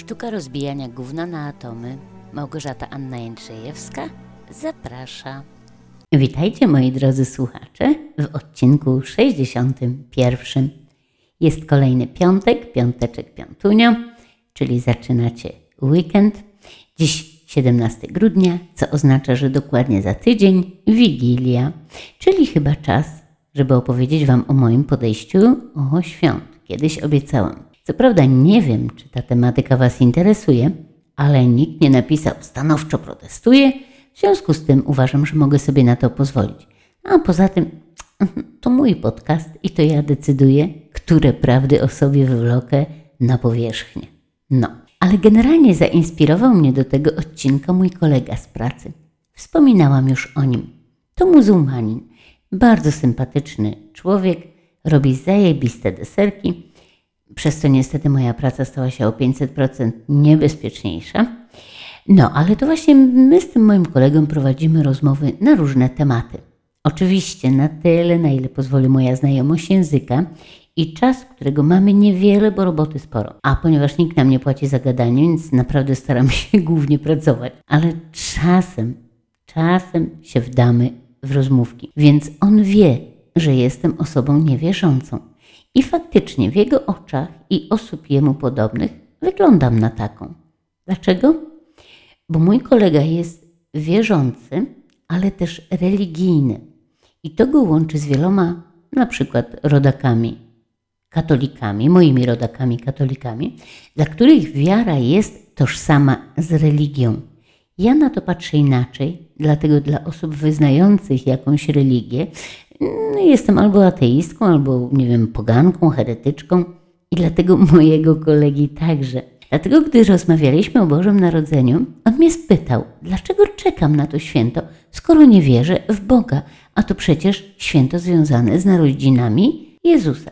Sztuka rozbijania gówna na atomy. Małgorzata Anna Jędrzejewska zaprasza. Witajcie moi drodzy słuchacze w odcinku 61. Jest kolejny piątek, piąteczek, piątunio, czyli zaczynacie weekend. Dziś 17 grudnia, co oznacza, że dokładnie za tydzień Wigilia, czyli chyba czas, żeby opowiedzieć Wam o moim podejściu o świąt. Kiedyś obiecałam. Co prawda nie wiem, czy ta tematyka Was interesuje, ale nikt nie napisał stanowczo protestuje, w związku z tym uważam, że mogę sobie na to pozwolić. A poza tym to mój podcast i to ja decyduję, które prawdy o sobie wywlokę na powierzchnię. No, ale generalnie zainspirował mnie do tego odcinka mój kolega z pracy. Wspominałam już o nim. To muzułmanin, bardzo sympatyczny człowiek, robi zajebiste deserki, przez co niestety moja praca stała się o 500% niebezpieczniejsza. No, ale to właśnie my z tym moim kolegą prowadzimy rozmowy na różne tematy. Oczywiście na tyle, na ile pozwoli moja znajomość języka i czas, którego mamy niewiele, bo roboty sporo. A ponieważ nikt nam nie płaci za gadanie, więc naprawdę staram się głównie pracować. Ale czasem, czasem się wdamy w rozmówki. Więc on wie, że jestem osobą niewierzącą. I faktycznie w jego oczach i osób jemu podobnych wyglądam na taką. Dlaczego? Bo mój kolega jest wierzący, ale też religijny. I to go łączy z wieloma, na przykład rodakami katolikami, moimi rodakami katolikami, dla których wiara jest tożsama z religią. Ja na to patrzę inaczej, dlatego dla osób wyznających jakąś religię jestem albo ateistką, albo nie wiem, poganką, heretyczką i dlatego mojego kolegi także. Dlatego, gdy rozmawialiśmy o Bożym Narodzeniu, on mnie spytał, dlaczego czekam na to święto, skoro nie wierzę w Boga, a to przecież święto związane z narodzinami Jezusa.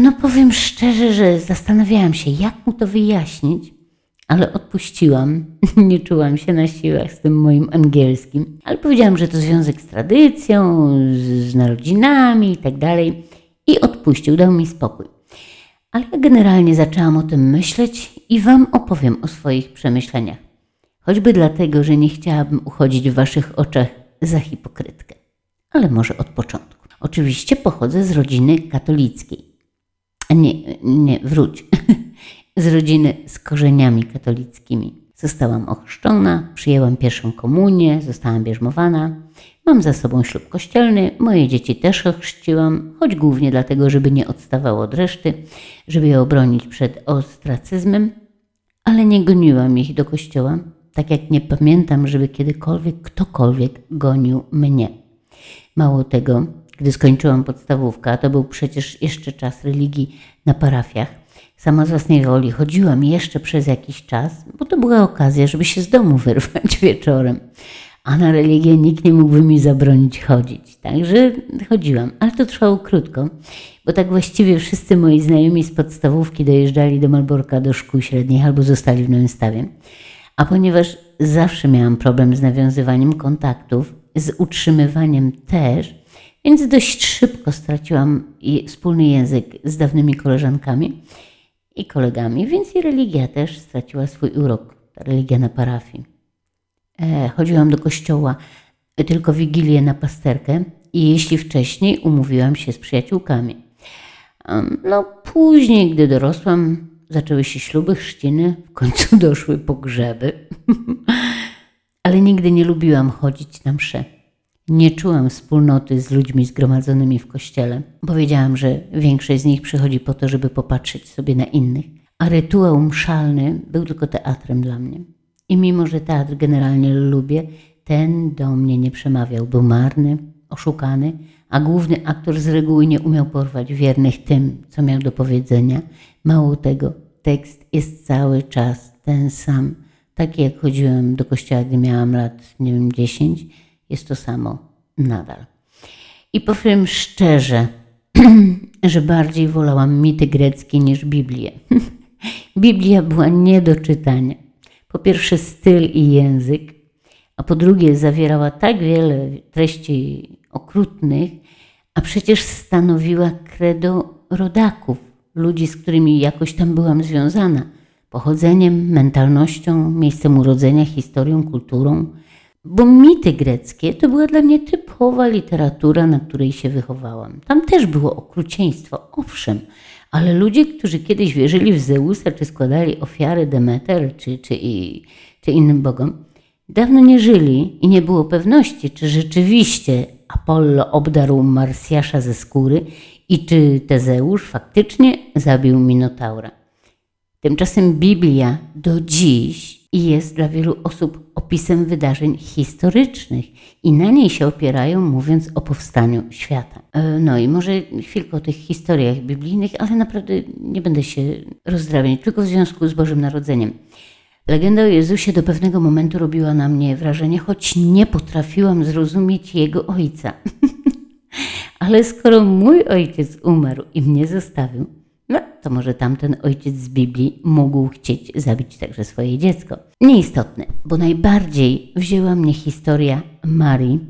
No powiem szczerze, że zastanawiałam się, jak mu to wyjaśnić, ale odpuściłam. Nie czułam się na siłach z tym moim angielskim, ale powiedziałam, że to związek z tradycją, z narodzinami i tak dalej. I odpuścił, dał mi spokój. Ale ja generalnie zaczęłam o tym myśleć i Wam opowiem o swoich przemyśleniach. Choćby dlatego, że nie chciałabym uchodzić w Waszych oczach za hipokrytkę. Ale może od początku. Oczywiście pochodzę z rodziny katolickiej. Nie, nie, wróć. z rodziny z korzeniami katolickimi. Zostałam ochrzczona, przyjęłam pierwszą komunię, zostałam bierzmowana. Mam za sobą ślub kościelny, moje dzieci też ochrzciłam, choć głównie dlatego, żeby nie odstawało od reszty, żeby je obronić przed ostracyzmem, ale nie goniłam ich do kościoła, tak jak nie pamiętam, żeby kiedykolwiek ktokolwiek gonił mnie. Mało tego, gdy skończyłam podstawówkę, to był przecież jeszcze czas religii na parafiach, sama z własnej woli chodziłam jeszcze przez jakiś czas, bo to była okazja, żeby się z domu wyrwać wieczorem. A na religię nikt nie mógłby mi zabronić chodzić. Także chodziłam, ale to trwało krótko, bo tak właściwie wszyscy moi znajomi z podstawówki dojeżdżali do Malborka do szkół średnich albo zostali w Nowym. A ponieważ zawsze miałam problem z nawiązywaniem kontaktów, z utrzymywaniem też, więc dość szybko straciłam wspólny język z dawnymi koleżankami i kolegami, więc i religia też straciła swój urok, ta religia na parafii. E, chodziłam do kościoła tylko wigilię na pasterkę i jeśli wcześniej umówiłam się z przyjaciółkami. No później, gdy dorosłam, zaczęły się śluby, chrzciny, w końcu doszły pogrzeby. Ale nigdy nie lubiłam chodzić na msze. Nie czułam wspólnoty z ludźmi zgromadzonymi w kościele. Powiedziałam, że większość z nich przychodzi po to, żeby popatrzeć sobie na innych, a rytuał mszalny był tylko teatrem dla mnie. I mimo, że teatr generalnie lubię, ten do mnie nie przemawiał. Był marny, oszukany, a główny aktor z reguły nie umiał porwać wiernych tym, co miał do powiedzenia. Mało tego, tekst jest cały czas ten sam. Tak jak chodziłem do kościoła, gdy miałam lat, nie wiem, 10, jest to samo nadal. I powiem szczerze, że bardziej wolałam mity greckie niż Biblię. Biblia była nie do czytania. Po pierwsze styl i język, a po drugie zawierała tak wiele treści okrutnych, a przecież stanowiła credo rodaków, ludzi, z którymi jakoś tam byłam związana pochodzeniem, mentalnością, miejscem urodzenia, historią, kulturą. Bo mity greckie to była dla mnie typowa literatura, na której się wychowałam. Tam też było okrucieństwo, owszem, ale ludzie, którzy kiedyś wierzyli w Zeusa, czy składali ofiary Demeter, czy, czy, i, czy innym bogom, dawno nie żyli i nie było pewności, czy rzeczywiście Apollo obdarł Marsjasza ze skóry i czy Tezeusz faktycznie zabił Minotaura. Tymczasem Biblia do dziś jest dla wielu osób opisem wydarzeń historycznych i na niej się opierają, mówiąc o powstaniu świata. E, No i może chwilkę o tych historiach biblijnych, ale naprawdę nie będę się rozdrabniać, tylko w związku z Bożym Narodzeniem. Legenda o Jezusie do pewnego momentu robiła na mnie wrażenie, choć nie potrafiłam zrozumieć jego ojca. Ale skoro mój ojciec umarł i mnie zostawił, no to może tamten ojciec z Biblii mógł chcieć zabić także swoje dziecko. Nieistotne, bo najbardziej wzięła mnie historia Marii,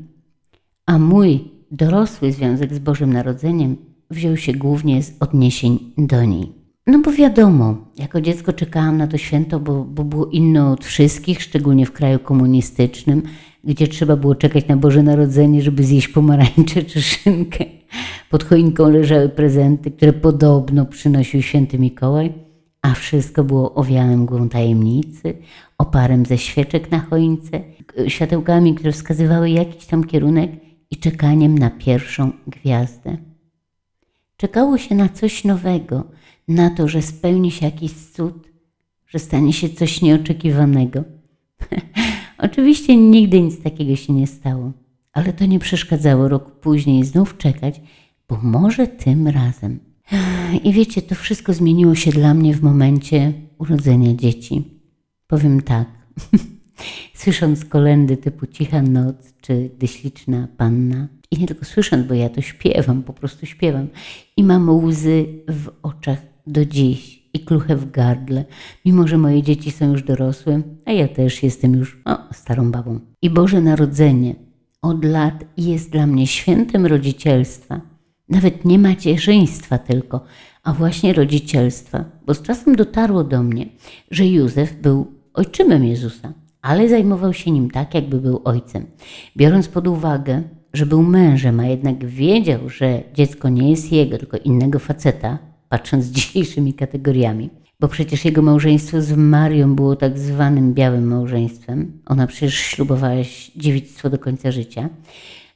a mój dorosły związek z Bożym Narodzeniem wziął się głównie z odniesień do niej. No bo wiadomo, jako dziecko czekałam na to święto, bo, bo było inne od wszystkich, szczególnie w kraju komunistycznym, gdzie trzeba było czekać na Boże Narodzenie, żeby zjeść pomarańcze czy szynkę. Pod choinką leżały prezenty, które podobno przynosił święty Mikołaj, a wszystko było owiane mgłą tajemnicy, oparem ze świeczek na choince, światełkami, które wskazywały jakiś tam kierunek i czekaniem na pierwszą gwiazdę. Czekało się na coś nowego, na to, że spełni się jakiś cud, że stanie się coś nieoczekiwanego. Oczywiście nigdy nic takiego się nie stało, ale to nie przeszkadzało rok później znów czekać, bo może tym razem. I wiecie, to wszystko zmieniło się dla mnie w momencie urodzenia dzieci. Powiem tak. Słysząc kolendy typu Cicha Noc czy Gdy śliczna panna, i nie tylko słysząc, bo ja to śpiewam, po prostu śpiewam, i mam łzy w oczach do dziś i kluchę w gardle, mimo że moje dzieci są już dorosłe, a ja też jestem już o, starą babą. I Boże Narodzenie od lat jest dla mnie świętem rodzicielstwa. Nawet nie macierzyństwa tylko, a właśnie rodzicielstwa, bo z czasem dotarło do mnie, że Józef był ojczymem Jezusa, ale zajmował się nim tak, jakby był ojcem. Biorąc pod uwagę, że był mężem, a jednak wiedział, że dziecko nie jest jego, tylko innego faceta, patrząc dzisiejszymi kategoriami, bo przecież jego małżeństwo z Marią było tak zwanym białym małżeństwem. Ona przecież ślubowała dziewictwo do końca życia.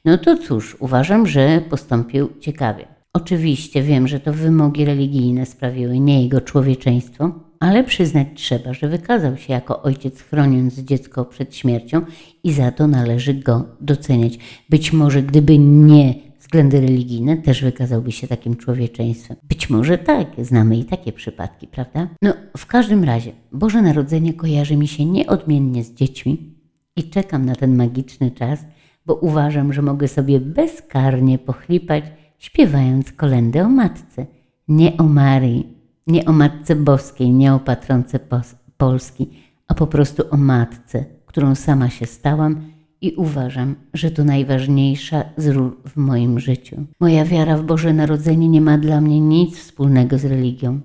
No to cóż, uważam, że postąpił ciekawie. Oczywiście wiem, że to wymogi religijne sprawiły, nie jego człowieczeństwo, ale przyznać trzeba, że wykazał się jako ojciec chroniąc dziecko przed śmiercią i za to należy go doceniać. Być może gdyby nie względy religijne, też wykazałby się takim człowieczeństwem. Być może tak, znamy i takie przypadki, prawda? No, w każdym razie, Boże Narodzenie kojarzy mi się nieodmiennie z dziećmi i czekam na ten magiczny czas, bo uważam, że mogę sobie bezkarnie pochlipać, śpiewając kolendę o matce. Nie o Marii, nie o Matce Boskiej, nie o patronce Pos- Polski, a po prostu o matce, którą sama się stałam i uważam, że to najważniejsza z ról w moim życiu. Moja wiara w Boże Narodzenie nie ma dla mnie nic wspólnego z religią.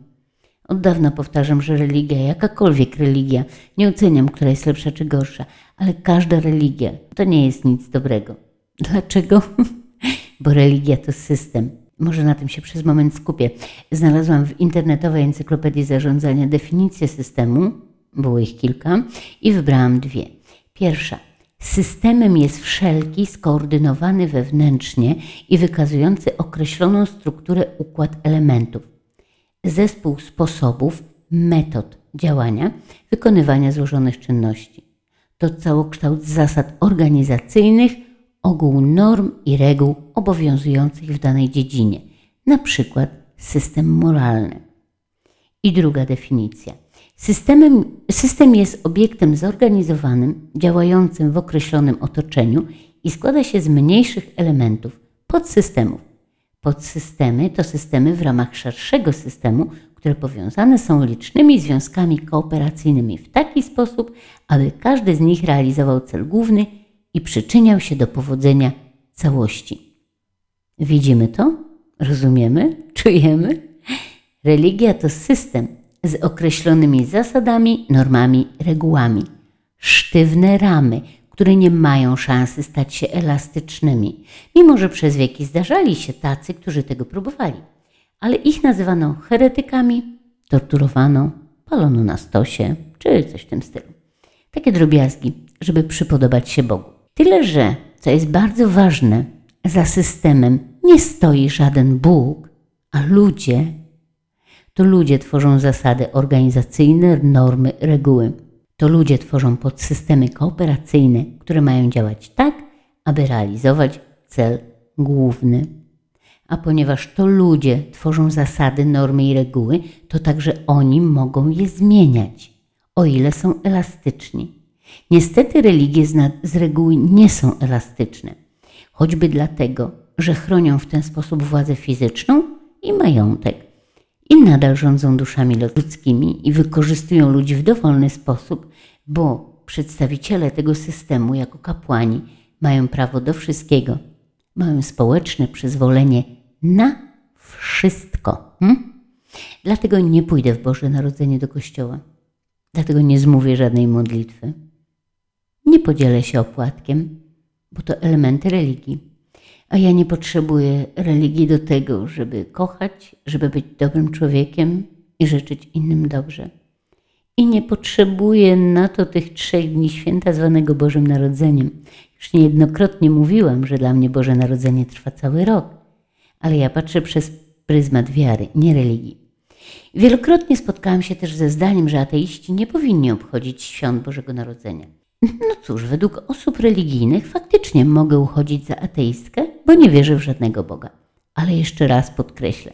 Od dawna powtarzam, że religia, jakakolwiek religia, nie oceniam, która jest lepsza czy gorsza, ale każda religia to nie jest nic dobrego. Dlaczego? Bo religia to system. Może na tym się przez moment skupię. Znalazłam w internetowej encyklopedii zarządzania definicję systemu, było ich kilka, i wybrałam dwie. Pierwsza. Systemem jest wszelki skoordynowany wewnętrznie i wykazujący określoną strukturę układ elementów zespół sposobów, metod działania, wykonywania złożonych czynności. To całokształt zasad organizacyjnych, ogół norm i reguł obowiązujących w danej dziedzinie, na przykład system moralny. I druga definicja. Systemem, system jest obiektem zorganizowanym, działającym w określonym otoczeniu i składa się z mniejszych elementów, podsystemów. Podsystemy to systemy w ramach szerszego systemu, które powiązane są licznymi związkami kooperacyjnymi w taki sposób, aby każdy z nich realizował cel główny i przyczyniał się do powodzenia całości. Widzimy to? Rozumiemy? Czujemy? Religia to system z określonymi zasadami, normami, regułami. Sztywne ramy, które nie mają szansy stać się elastycznymi, mimo że przez wieki zdarzali się tacy, którzy tego próbowali. Ale ich nazywano heretykami, torturowano, palono na stosie, czy coś w tym stylu. Takie drobiazgi, żeby przypodobać się Bogu. Tyle, że, co jest bardzo ważne, za systemem nie stoi żaden Bóg, a ludzie. To ludzie tworzą zasady organizacyjne, normy, reguły. To ludzie tworzą podsystemy kooperacyjne, które mają działać tak, aby realizować cel główny. A ponieważ to ludzie tworzą zasady, normy i reguły, to także oni mogą je zmieniać, o ile są elastyczni. Niestety religie z, reguły nie są elastyczne, choćby dlatego, że chronią w ten sposób władzę fizyczną i majątek i nadal rządzą duszami ludzkimi i wykorzystują ludzi w dowolny sposób, bo przedstawiciele tego systemu, jako kapłani, mają prawo do wszystkiego, mają społeczne przyzwolenie na wszystko. Hm? Dlatego nie pójdę w Boże Narodzenie do kościoła. Dlatego nie zmówię żadnej modlitwy. Nie podzielę się opłatkiem, bo to elementy religii. A ja nie potrzebuję religii do tego, żeby kochać, żeby być dobrym człowiekiem i życzyć innym dobrze. I nie potrzebuję na to tych trzech dni święta zwanego Bożym Narodzeniem. Już niejednokrotnie mówiłam, że dla mnie Boże Narodzenie trwa cały rok, ale ja patrzę przez pryzmat wiary, nie religii. Wielokrotnie spotkałam się też ze zdaniem, że ateiści nie powinni obchodzić świąt Bożego Narodzenia. No cóż, według osób religijnych faktycznie mogę uchodzić za ateistkę, bo nie wierzę w żadnego Boga. Ale jeszcze raz podkreślę,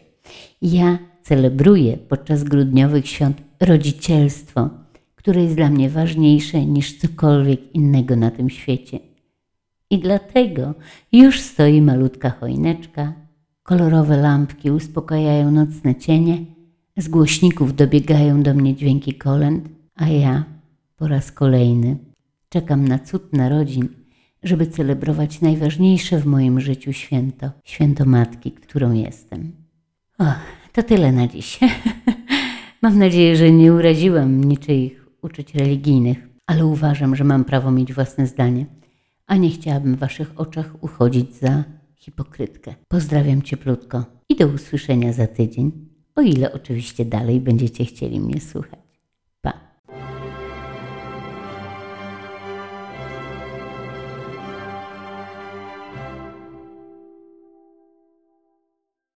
ja celebruję podczas grudniowych świąt rodzicielstwo, które jest dla mnie ważniejsze niż cokolwiek innego na tym świecie. I dlatego już stoi malutka choineczka, kolorowe lampki uspokajają nocne cienie, z głośników dobiegają do mnie dźwięki kolęd, a ja po raz kolejny czekam na cud narodzin, żeby celebrować najważniejsze w moim życiu święto, święto matki, którą jestem. O, to tyle na dziś. mam nadzieję, że nie uraziłam niczyich uczuć religijnych, ale uważam, że mam prawo mieć własne zdanie, a nie chciałabym w waszych oczach uchodzić za hipokrytkę. Pozdrawiam cieplutko i do usłyszenia za tydzień, o ile oczywiście dalej będziecie chcieli mnie słuchać.